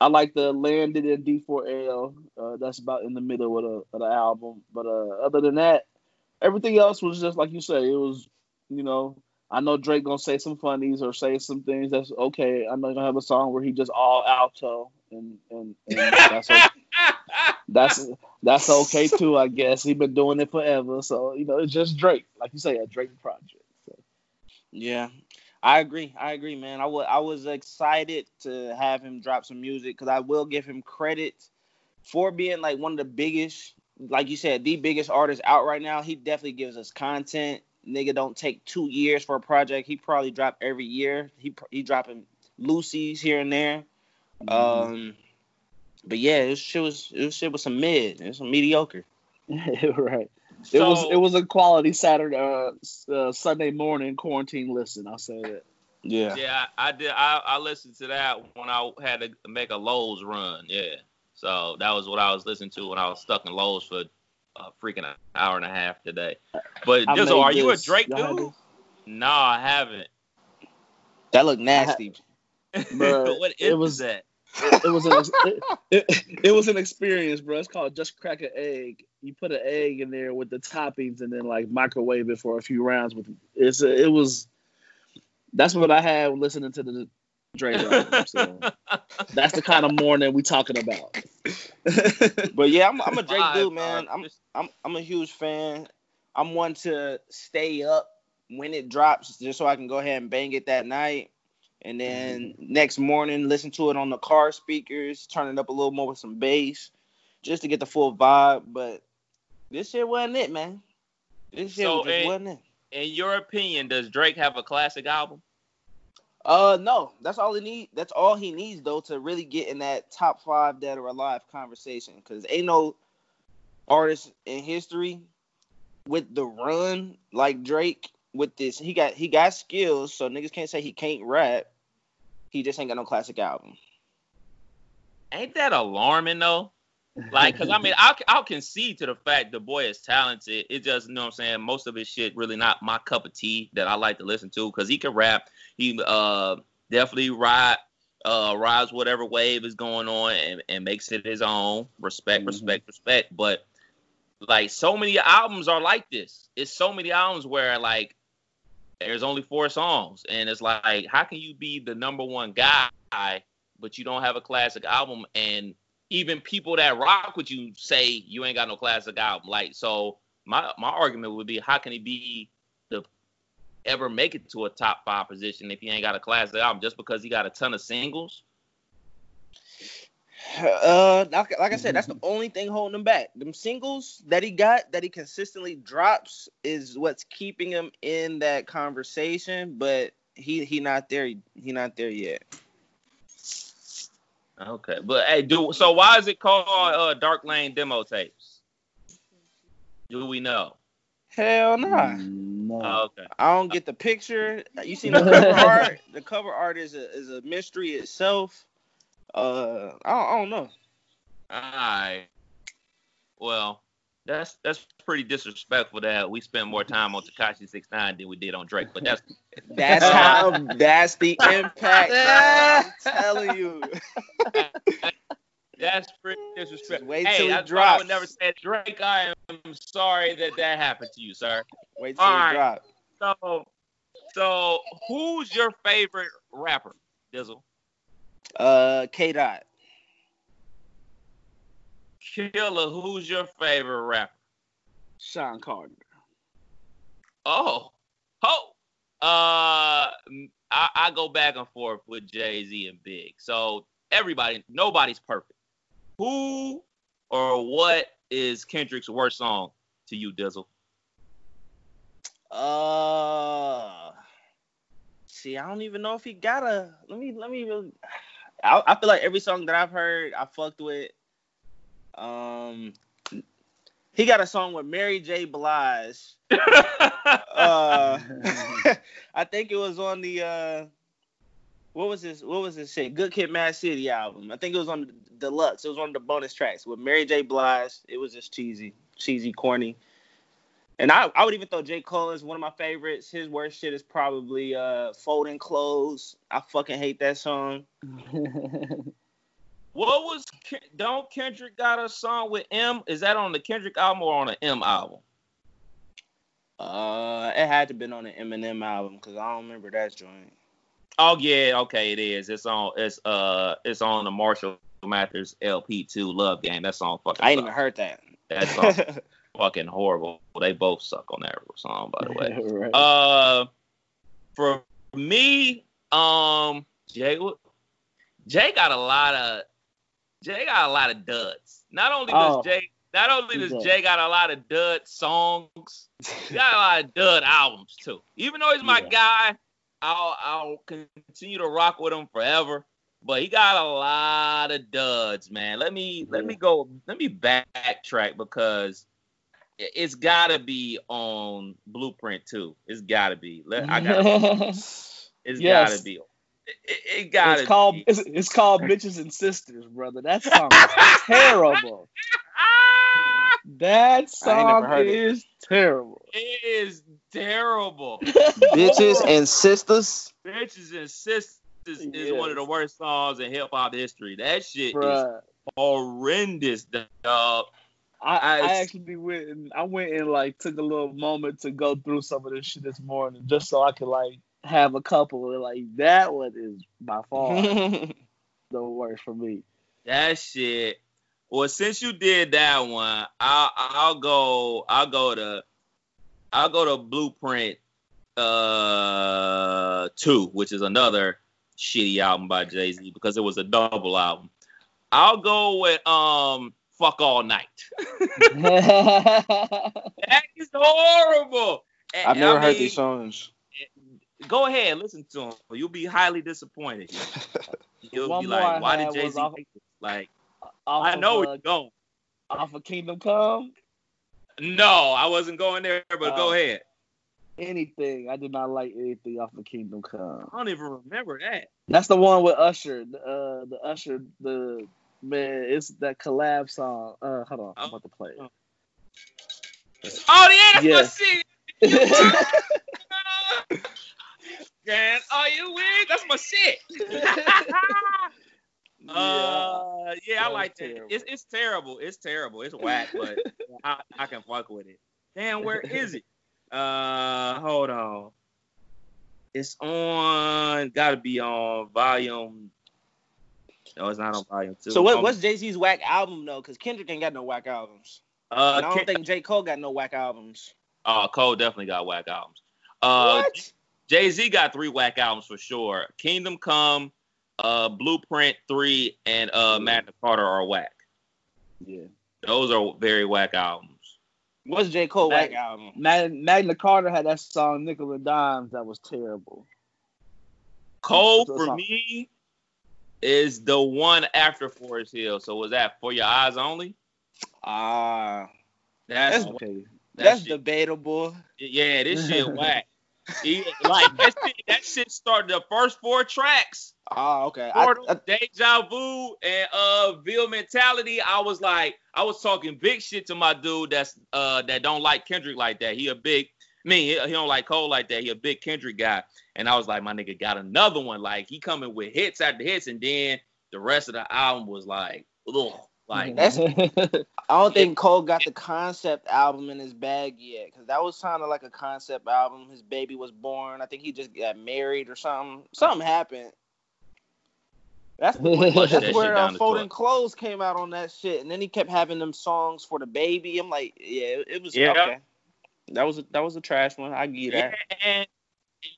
I like the landed in D4L. Uh, that's about in the middle of the, of the album. But uh, other than that, everything else was just like you say. It was you know I know Drake gonna say some funnies or say some things that's okay. I'm not gonna have a song where he just all alto and and, and that's okay. That's that's okay too, I guess. He been doing it forever, so you know it's just Drake, like you say, a Drake project. So. Yeah, I agree. I agree, man. I wa- I was excited to have him drop some music because I will give him credit for being like one of the biggest, like you said, the biggest artist out right now. He definitely gives us content. Nigga don't take two years for a project. He probably drop every year. He pr- he dropping loosies here and there. Um, but yeah, this shit was this shit was some mid. It was some mediocre. right. so, it was it was a quality Saturday uh, uh, Sunday morning quarantine listen. I'll say that. Yeah. Yeah, I did. I, I listened to that when I had to make a Lowe's run. Yeah, so that was what I was listening to when I was stuck in Lowe's for a freaking hour and a half today. But I Jizzle, made are you a. Drake Y'all dude? No, I haven't. That looked nasty. Bruh, what it is was- that? It was an ex- it, it, it was an experience, bro. It's called just crack an egg. You put an egg in there with the toppings, and then like microwave it for a few rounds. With it's a, it was. That's what I had listening to the Dre album. So that's the kind of morning we talking about. But yeah, I'm, I'm a Drake dude, man. I'm I'm I'm a huge fan. I'm one to stay up when it drops, just so I can go ahead and bang it that night, and then next morning listen to it on the car speakers, turn it up a little more with some bass, just to get the full vibe. But this shit wasn't it, man. This shit So, just eh, wasn't it. In your opinion, does Drake have a classic album? Uh, no, that's all he need. That's all he needs though to really get in that top five dead or alive conversation. Cause ain't no artist in history with the run like Drake with this. He got he got skills, so niggas can't say he can't rap. He just ain't got no classic album. Ain't that alarming though? Like, cause I mean, I'll, I'll concede to the fact the boy is talented. It just, you know what I'm saying? Most of his shit really not my cup of tea that I like to listen to. Cause he can rap. He uh definitely ride uh rides whatever wave is going on and, and makes it his own. Respect, Mhm. respect, respect. But like so many albums are like this. It's so many albums where like there's only four songs. And it's like how can you be the number one guy but you don't have a classic album? And even people that rock with you say you ain't got no classic album. Like so my my argument would be how can he be the ever make it to a top five position if he ain't got a classic album? Just because he got a ton of singles Uh, like, like I said, that's the only thing holding him back. Them singles that he got, that he consistently drops, is what's keeping him in that conversation. But he he not there. He not there yet. okay but hey do so why is it called uh dark lane demo tapes Do we know? Hell nah. No. Oh, okay. I don't get the picture. You see the cover art? The cover art is a is a mystery itself. Uh, I don't, I don't know. All right. Well, that's that's pretty disrespectful that we spent more time on Tekashi Six Nine than we did on Drake. But that's That's how. That's the impact. I'm telling you. that's pretty disrespectful. Wait hey, till it that's why I would never say Drake. I am sorry that that happened to you, sir. Wait till All it right. drop. So, so who's your favorite rapper, Dizzle? Uh, K Dot. Killer, who's your favorite rapper? Sean Carter. Oh, oh. Uh, I, I go back and forth with Jay Z and Big. So everybody, nobody's perfect. Who or what is Kendrick's worst song to you, Dizzle? Uh, see, I don't even know if he got a. Let me, let me. Really, I, I feel like every song that I've heard, I fucked with. Um, he got a song with Mary J. Blige. Uh, I think it was on the uh, what was this? What was this shit? Good Kid, Mad City album. I think it was on the deluxe. It was one of the bonus tracks with Mary J. Blige. It was just cheesy, cheesy, corny. And I, I would even throw J. Cole as one of my favorites. His worst shit is probably uh, Folding Clothes. I fucking hate that song. what was don't Kendrick got a song with M? Is that on the Kendrick album or on the M album? Uh, it had to been on the Eminem album because I don't remember that joint. Oh yeah, okay, it is. It's on. It's uh, it's on the Marshall Mathers LP two Love Game. That song fucking. I ain't even heard that. That song fucking horrible. They both suck on that song, by the way. right. Uh, for me, um, Jay, Jay got a lot of Jay got a lot of duds. Not only does Oh. Jay, not only does does. Jay got a lot of dud songs, he got a lot of dud albums too. Even though he's my Yeah. guy, I'll I'll continue to rock with him forever. But he got a lot of duds, man. Let me let me go. Let me backtrack because it's gotta be on Blueprint two. It's gotta be. Let, I gotta. It's Yes. gotta be. It, it, it gotta. it's called be. it's, it's called bitches and sisters, brother. That song is terrible. Ah! That song is heard terrible. It is terrible. Bitches and sisters. Bitches and Sisters is Yes. one of the worst songs in hip hop history. That shit is horrendous, dog. I, I- I actually went and I went and like took a little moment to go through some of this shit this morning just so I could like have a couple of like that one is by far the worst for me. That shit. Well, since you did that one, I'll I'll go I'll go to I'll go to Blueprint uh two, which is another shitty album by Jay Z because it was a double album. I'll go with um Fuck All Night. that is horrible. And- I've never I heard these songs. Go ahead, listen to them. You'll be highly disappointed. You'll One be more I like, why did Jay Z make this? Like, I know uh, where you're going. off of Kingdom Come. No, I wasn't going there, but go Oh. ahead. Anything. I did not like anything off of Kingdom Come. I don't even remember that. That's the one with Usher. Uh, the Usher, the man, it's that collab song. Uh, hold on, I'm about to play it. Oh, yeah, that's Yeah. my shit. it. Grand, are you with? That's my shit. yeah. Uh, yeah, I like that. It's it's terrible. It's terrible. It's whack, but I, I can fuck with it. Damn, where is it? Uh, hold on. It's on. Got to be on volume. No, it's not on volume two. So what, Um, what's Jay Z's whack album though? Because Kendrick ain't got no whack albums. Uh, And I don't Ken- think J Cole got no whack albums. uh, Cole definitely got whack albums. Uh, what? Jay Z got three whack albums for sure. Kingdom Come, uh, Blueprint three, and uh, Magna Carta are whack. yeah. Those are very whack albums. What's J Cole Mag- whack album? Mag- Magna Carta had that song Nickel and Dimes that was terrible. Cole for it's me is the one after Forest Hill. So was that for your eyes only? Ah, That's That's- Okay. That That's debatable. yeah, this shit whack. He- like that shit, that shit started the first four tracks. Oh, okay. I, Portal, I, Deja Vu, and uh Ville Mentality. I was like, I was talking big shit to my dude that's uh that don't like Kendrick like that. He a big me, he, he don't like Cole like that. He a big Kendrick guy. And I was like, my nigga got another one. Like he coming with hits after hits, and then the rest of the album was like, ugh. Like That's- I don't think Cole got the concept album in his bag yet, because that was kind of like a concept album. His baby was born. I think he just got married or something. Something happened. That's the Flush that's that where uh, down the Folding. Clothes came out on that shit, and then he kept having them songs for the baby. I'm like, yeah, it, it was Yeah. okay. That was a, that was a trash one. I get you Yeah, that. and,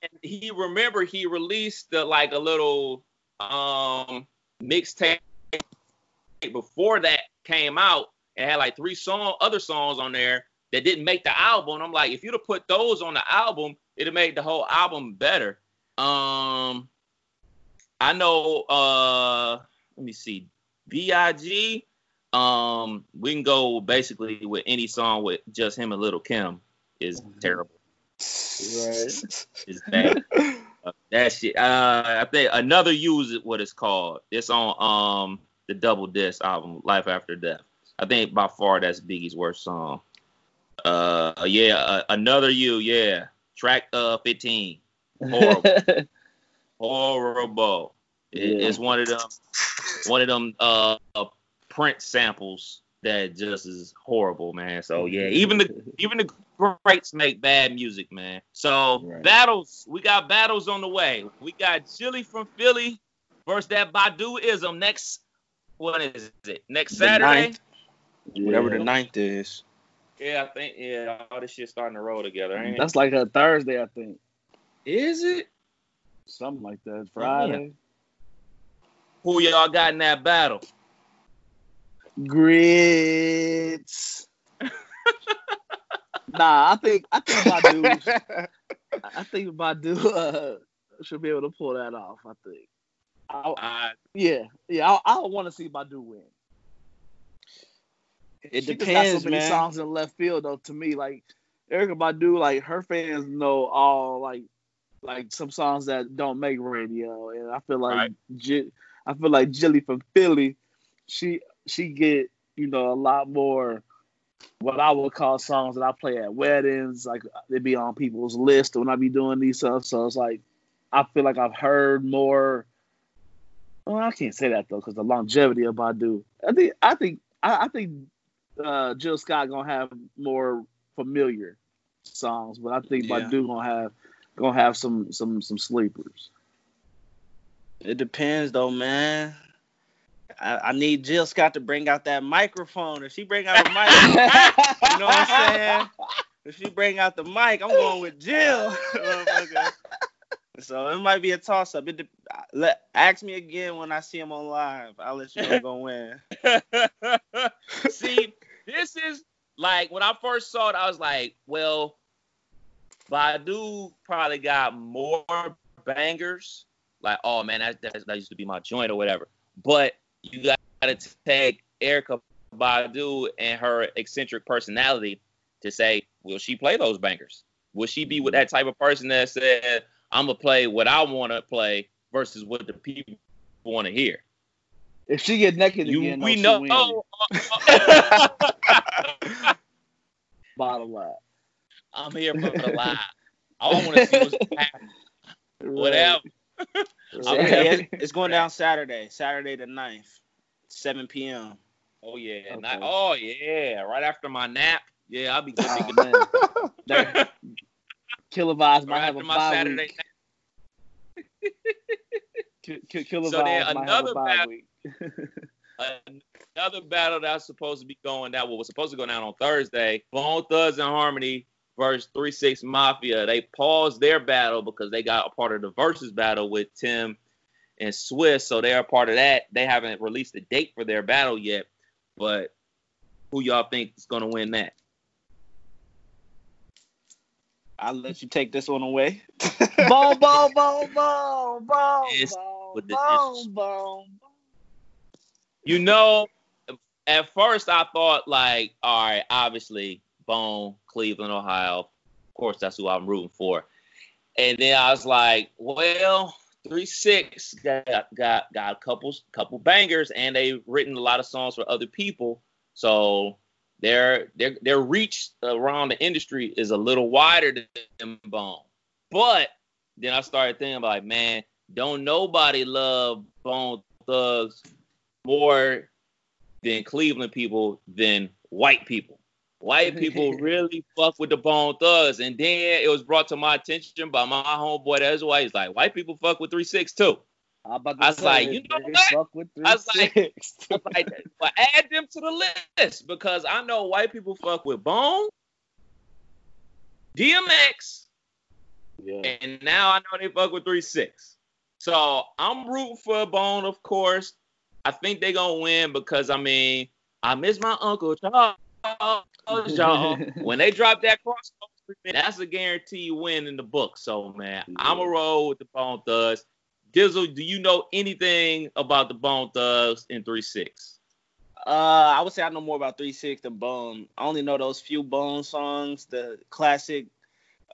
and he remember he released the like a little um mixtape before that came out and had like three song other songs on there that didn't make the album. I'm like, if you'd have put those on the album, it'd have made the whole album better. Um I know uh let me see. B.I.G. Um, we can go basically with any song with just him and Lil' Kim is terrible. Right. Is bad. Uh, that shit. Uh, I think another use it what it's called. It's on um the double disc album, Life After Death. I think by far that's Biggie's worst song. Uh, yeah, uh, another you, yeah. Track uh 15. Horrible. Horrible. It- Yeah. It's one of them, one of them uh, uh print samples that just is horrible, man. So yeah, even the even the greats make bad music, man. So Right. battles, we got battles on the way. We got Jilly from Philly versus that Badu ism next. What is it? Next The Saturday? ninth. Whatever the Yeah. ninth is. Yeah, I think yeah, all this shit starting to roll together, ain't it? That's like a Thursday, I think. Is it? Something like that. Oh, Friday. Who y'all got in that battle? Grits. nah, I think I think Badu. I think Badu uh, should be able to pull that off. I think. I, yeah, yeah. I, I want to see Badu win. It She depends, so many man. songs in left field though. To me, like Erykah Badu, like her fans know all like like some songs that don't make radio, and I feel like Right. I feel like Jilly from Philly, she she get you know a lot more what I would call songs that I play at weddings, like they be on people's list when I be doing these stuff. So it's like I feel like I've heard more. Well, I can't say that though because the longevity of Badu. I think I think I, I think uh, Jill Scott gonna have more familiar songs, but I think Yeah. Badu gonna have gonna have some some some sleepers. It depends though, man. I, I need Jill Scott to bring out that microphone. If she bring out a mic, you know what I'm saying? If she bring out the mic, I'm going with Jill. So it might be a toss up. It let ask me again when I see him on live. I'll let you know who's gonna win. See, this is like when I first saw it, I was like, well, Badu probably got more bangers. Like, oh man, that, that, that used to be my joint or whatever. But you got to take Erykah Badu and her eccentric personality to say, will she play those bankers? Will she be with that type of person that said, I'm gonna play what I want to play versus what the people want to hear? If she get naked You, again, we know. win. Bottom line. I'm here for the live. I want to see what's happening. Whatever. Yeah, it's- going down Saturday, Saturday the 9th, 7 p.m. Oh yeah. Okay. Not, oh yeah. Right after my nap. Yeah, I'll be good. Oh, man. Killer Vibes might right have a my Saturday week. ki- Killer So Vibes might have a another bye week. Another battle that's supposed to be going down, well, was supposed to go down on Thursday. Bone Thugs and Harmony versus Three Six Mafia. They paused their battle because they got a part of the versus battle with Tim and Swizz, so they are part of that. They haven't released a date for their battle yet, but who y'all think is gonna win that? I'll let you take this one away. boom, boom, boom, boom, boom, Yes, boom, boom, boom. You know, at first I thought like, all right, obviously Bone, Cleveland, Ohio. Of course, that's who I'm rooting for. And then I was like, well, three six got got got a couple couple bangers, and they've written a lot of songs for other people. So their their their reach around the industry is a little wider than Bone. But then I started thinking like, man, don't nobody love Bone Thugs more than Cleveland people than white people. White people really fuck with the Bone Thugs. And then it was brought to my attention by my homeboy that's why he's like, white people fuck with 3 6 too. I, was like, you know what? I was like, I was like, but add them to the list because I know white people fuck with Bone, DMX, yeah. and now I know they fuck with 3 6. So I'm rooting for Bone, of course. I think they're gonna win because I mean, I miss my uncle Charles y'all. when they drop that crossover, that's a guarantee win in the book. So man, yeah. I'm a roll with the Bone Thugs. Dizzle, do you know anything about the Bone Thugs in three six? Uh, I would say I know more about three six than Bone. I only know those few Bone songs, the classic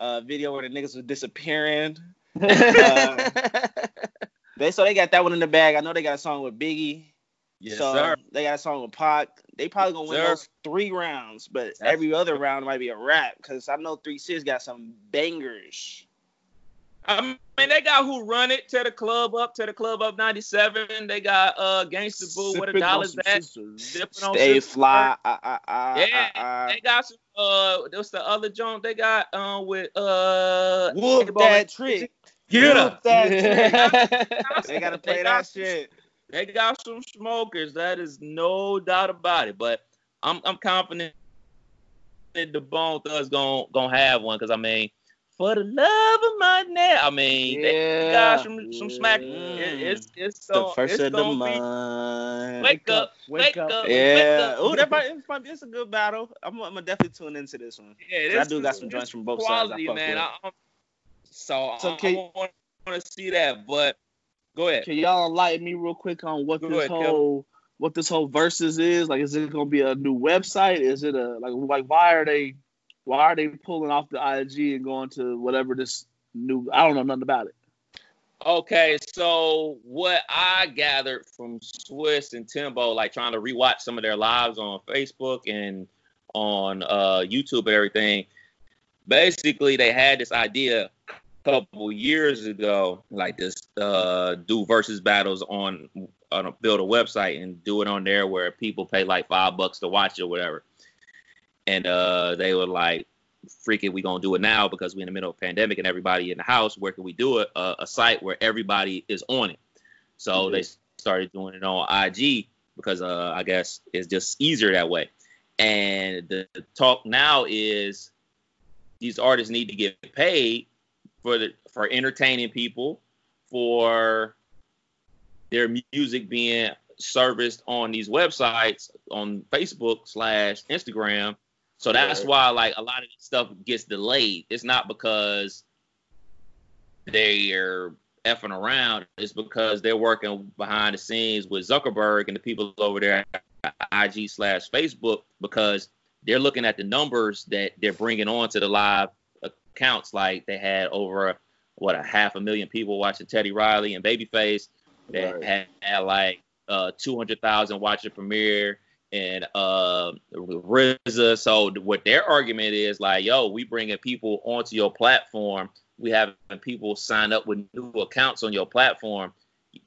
uh, video where the niggas was disappearing. uh, they so they got that one in the bag. I know they got a song with Biggie. Yes, so sir. They got a song with Pac. They probably gonna win sir. those three rounds, but That's every other round might be a wrap because I know Three Six got some bangers. I mean, they got who run it to the club up to the club up '97. They got uh Gangsta Boo, what a dollar's that? Stay fly. Uh, uh, uh, yeah, they got some. Uh, what's the other joint they got? Uh, with uh. Whoop that trick. Get up. That trick. they gotta play that shit. They got some smokers. That is no doubt about it. But I'm I'm confident that the Bone Thugs gonna gonna have one because I mean, for the love of my neck, I mean, yeah, they got some some smack. It, it's it's so, the first it's of the month. Wake up, wake, up, up, yeah. Oh, that might, it's, might, it's a good battle. I'm, I'm gonna definitely tune into this one. Yeah, this, I do got some joints from both quality, sides. I man. I, so, so I, I want to see that, but Go ahead. Can y'all enlighten me real quick on what Go this ahead, whole what this whole versus is? Like, is it gonna be a new website? Is it a like like why are they why are they pulling off the IG and going to whatever this new? I don't know nothing about it. Okay, so what I gathered from Swizz and Timbo, like trying to rewatch some of their lives on Facebook and on uh, YouTube and everything, basically they had this idea couple years ago, like this, uh, do versus battles on on a, build a website and do it on there where people pay like five bucks to watch it or whatever. And uh, they were like, "Freaking, we gonna do it now because we're in the middle of a pandemic and everybody in the house. Where can we do it? Uh, a site where everybody is on it." So mm-hmm. they started doing it on IG because uh, I guess it's just easier that way. And the talk now is these artists need to get paid for the for entertaining people, for their music being serviced on these websites on Facebook slash Instagram. So that's right. why like a lot of stuff gets delayed. It's not because they're effing around. It's because they're working behind the scenes with Zuckerberg and the people over there at IG slash Facebook because they're looking at the numbers that they're bringing on to the live counts. Like they had over what a half a million people watching Teddy Riley and Babyface. They right. had, had, like uh, 200,000 watching Premier and uh, RZA. So what their argument is like, yo, we bringing people onto your platform. We having people sign up with new accounts on your platform.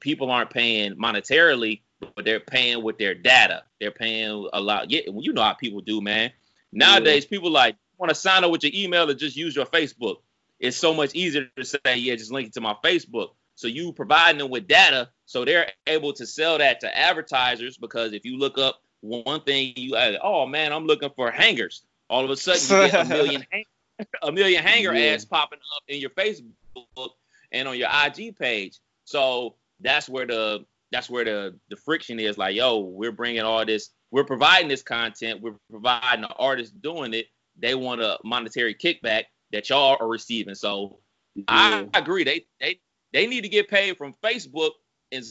People aren't paying monetarily, but they're paying with their data. They're paying a lot. Yeah, you know how people do, man. Nowadays, yeah. people like want to sign up with your email or just use your Facebook, it's so much easier to say, yeah, just link it to my Facebook. So you providing them with data, so they're able to sell that to advertisers. Because if you look up one thing, you oh man, I'm looking for hangers. All of a sudden, you get a million a million hanger yeah. ads popping up in your Facebook and on your IG page. So that's where the that's where the the friction is. Like, yo, we're bringing all this, we're providing this content, we're providing the artists doing it, they want a monetary kickback that y'all are receiving. So yeah. I agree. They they they need to get paid from Facebook and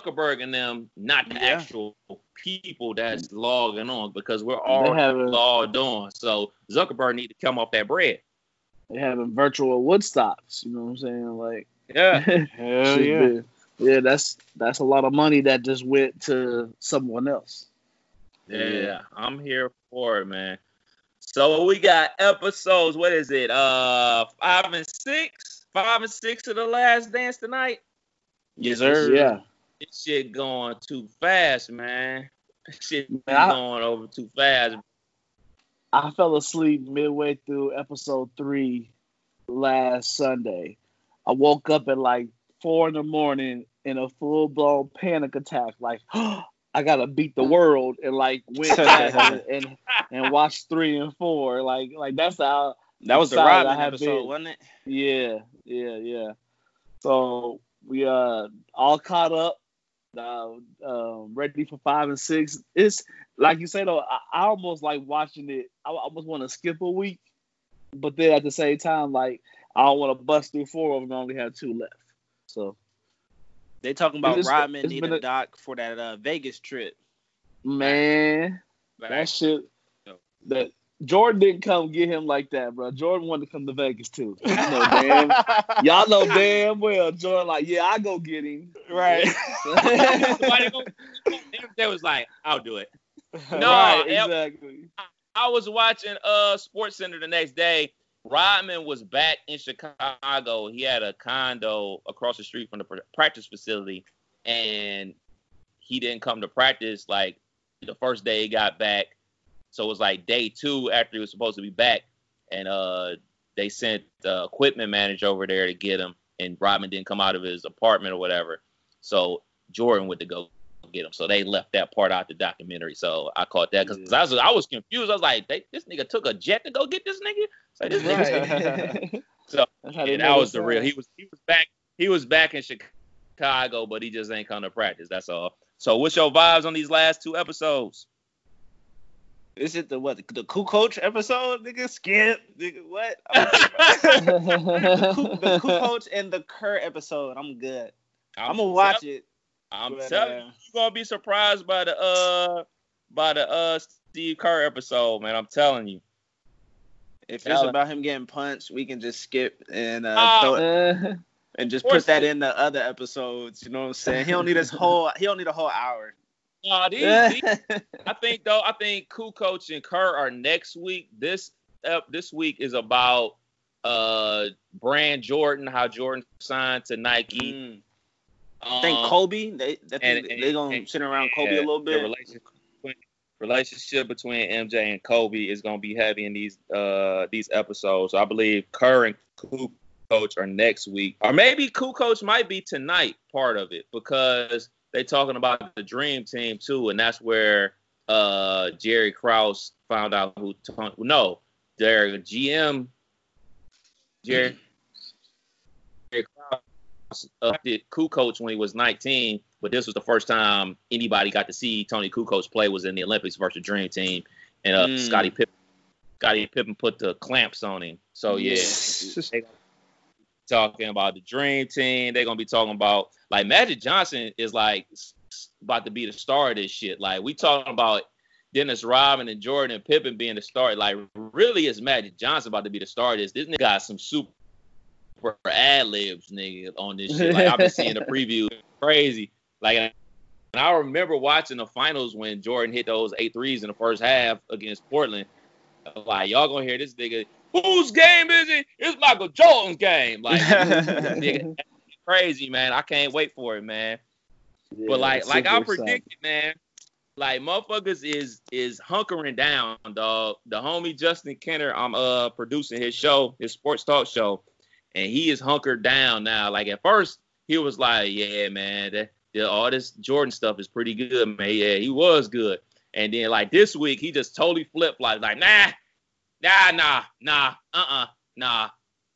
Zuckerberg and them, not the Yeah. actual people that's logging on because we're all having- logged on. So Zuckerberg need to come off that bread. They having virtual Woodstocks. You know what I'm saying? Like, Yeah. Hell yeah. man. yeah, that's that's a lot of money that just went to someone else. Yeah, I'm here for it, man. So we got episodes. What is it? Uh, five and six. Five and six of the Last Dance tonight. Yes, sir. Yeah. This shit going too fast, man. This shit Man, I- going over too fast. I fell asleep midway through episode three last Sunday. I woke up at like four in the morning in a full blown panic attack, like I gotta beat the world, and like win and, and and watched three and four. Like like that's how That was the Excited I Robin have episode, been. wasn't it? yeah yeah yeah. So we uh all caught up, uh, um, ready for five and six. It's like you say though, I, I almost like watching it. I almost want to skip a week, but then at the same time, like I don't want to bust through four of them. I only have two left. So They talking about It's- Rodman it's need a doc for that uh, Vegas trip. man, that shit. That Jordan didn't come get him like that, bro. Jordan wanted to come to Vegas too. You know, damn, y'all know damn well Jordan like, yeah, I go get him. right. They was like, I'll do it. No, right, exactly. I was watching uh Sports Center the next day. Rodman was back in Chicago. He had a condo across the street from the practice facility, and he didn't come to practice like the first day he got back. So it was like day two after he was supposed to be back, and uh they sent the equipment manager over there to get him, and Rodman didn't come out of his apartment or whatever. So Jordan went to go get him. So they left that part out the documentary. So I caught that because I was I was confused. I was like, they, this nigga took a jet to go get this nigga. So this nigga. So, yeah, that was the real. He was he was back he was back in Chicago, but he just ain't come to practice. That's all. So what's your vibes on these last two episodes? Is it the what? The Kukoc episode, nigga? Skip, nigga. What? the, cool, coach and the Kerr episode. I'm good. I'm, gonna watch it. I'm but, telling uh, you, you're gonna be surprised by the uh by the uh Steve Kerr episode, man. I'm telling you. If it's about him getting punched, we can just skip and uh, Oh. throw it, Uh, and just put that in the other episodes. You know what I'm saying? He don't need his whole. He don't need a whole hour. Nah, these, these I think though, I think Kukoc and Kerr are next week. This uh, this week is about uh Brand Jordan, how Jordan signed to Nike. Mm. I think Um, Kobe. They, they, and- they gonna and- sit around Kobe yeah, a little The bit. relationship between, relationship between MJ and Kobe is gonna be heavy in these uh these episodes. So I believe Kerr and Cool Coach are next week, or maybe Kukoc might be tonight. Part of it because they talking about the Dream Team too, and that's where uh Jerry Krause found out who. No, their GM Jerry. Did Coach when he was 19, but this was the first time anybody got to see Tony Kukoc play was in the Olympics versus Dream Team, and uh, Mm. Scottie Pippen, Scottie Pippen put the clamps on him. So yeah, talking about the Dream Team. They're gonna be talking about like Magic Johnson is like about to be the star of this shit. Like we talking about Dennis Rodman and Jordan and Pippen being the star. Like really, is Magic Johnson about to be the star of this? This nigga got some super ad libs, nigga, on this shit. Like I've been seeing the preview, crazy. Like, and I remember watching the finals when Jordan hit those eight threes in the first half against Portland. Like y'all gonna hear this nigga. Whose game is it? It's Michael Jordan's game. Like nigga, crazy man. I can't wait for it, man. but like like I predicted, man. Like motherfuckers is is hunkering down, dog. The homie Justin Kenner, I'm uh producing his show, his sports talk show, and he is hunkered down now. Like at first, he was like, "Yeah, man, that, that- all this Jordan stuff is pretty good, man. Yeah, he was good." And then like this week, he just totally flipped, like, like, nah, nah, nah, nah, uh-uh, nah.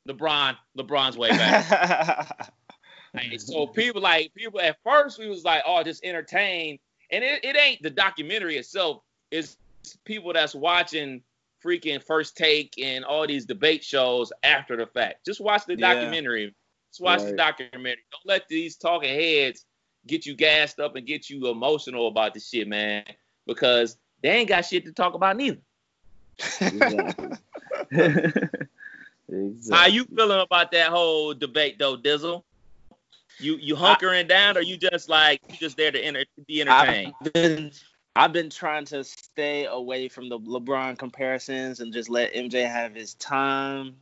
LeBron, LeBron's way back. Like, so people like people at first we was like, oh, just entertain, and it, it ain't the documentary itself. It's people that's watching freaking first take and all these debate shows after the fact. Just watch the Yeah. documentary. Just watch the documentary. Don't let these talking heads get you gassed up and get you emotional about this shit, man. Because they ain't got shit to talk about neither. Exactly. exactly. How you feeling about that whole debate though, Dizzle? You you hunkering down or you just like you just there to enter, be entertained? I've been I've been trying to stay away from the LeBron comparisons and just let MJ have his time.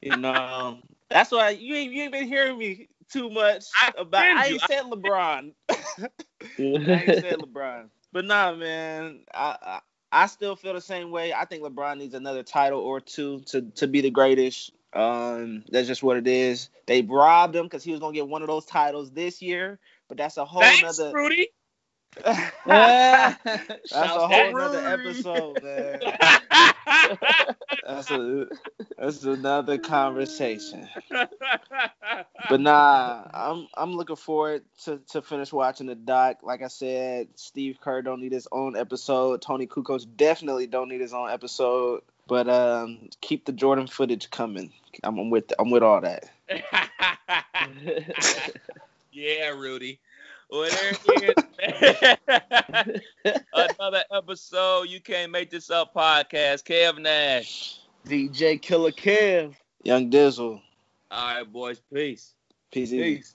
You know, that's why you ain't, you ain't been hearing me too much about. defend I ain't said LeBron. I ain't said LeBron. But nah, man, I, I I still feel the same way. I think LeBron needs another title or two to to be the greatest. Um, that's just what it is. They robbed him because he was gonna get one of those titles this year, but that's a whole Thanks, nother. Rudy. that's Shouts a whole to nother episode, man. That's a that's another conversation. But nah, I'm I'm looking forward to, to finish watching the doc. Like I said, Steve Kerr don't need his own episode. Tony Kukoc definitely don't need his own episode. But um, keep the Jordan footage coming. I'm, I'm with I'm with all that. yeah, Rudy. Well, there it is. Another episode. You can't make this up podcast. Kev Nash. DJ Killer Kev. Young Dizzle, All right, boys. Peace. peace. Peace.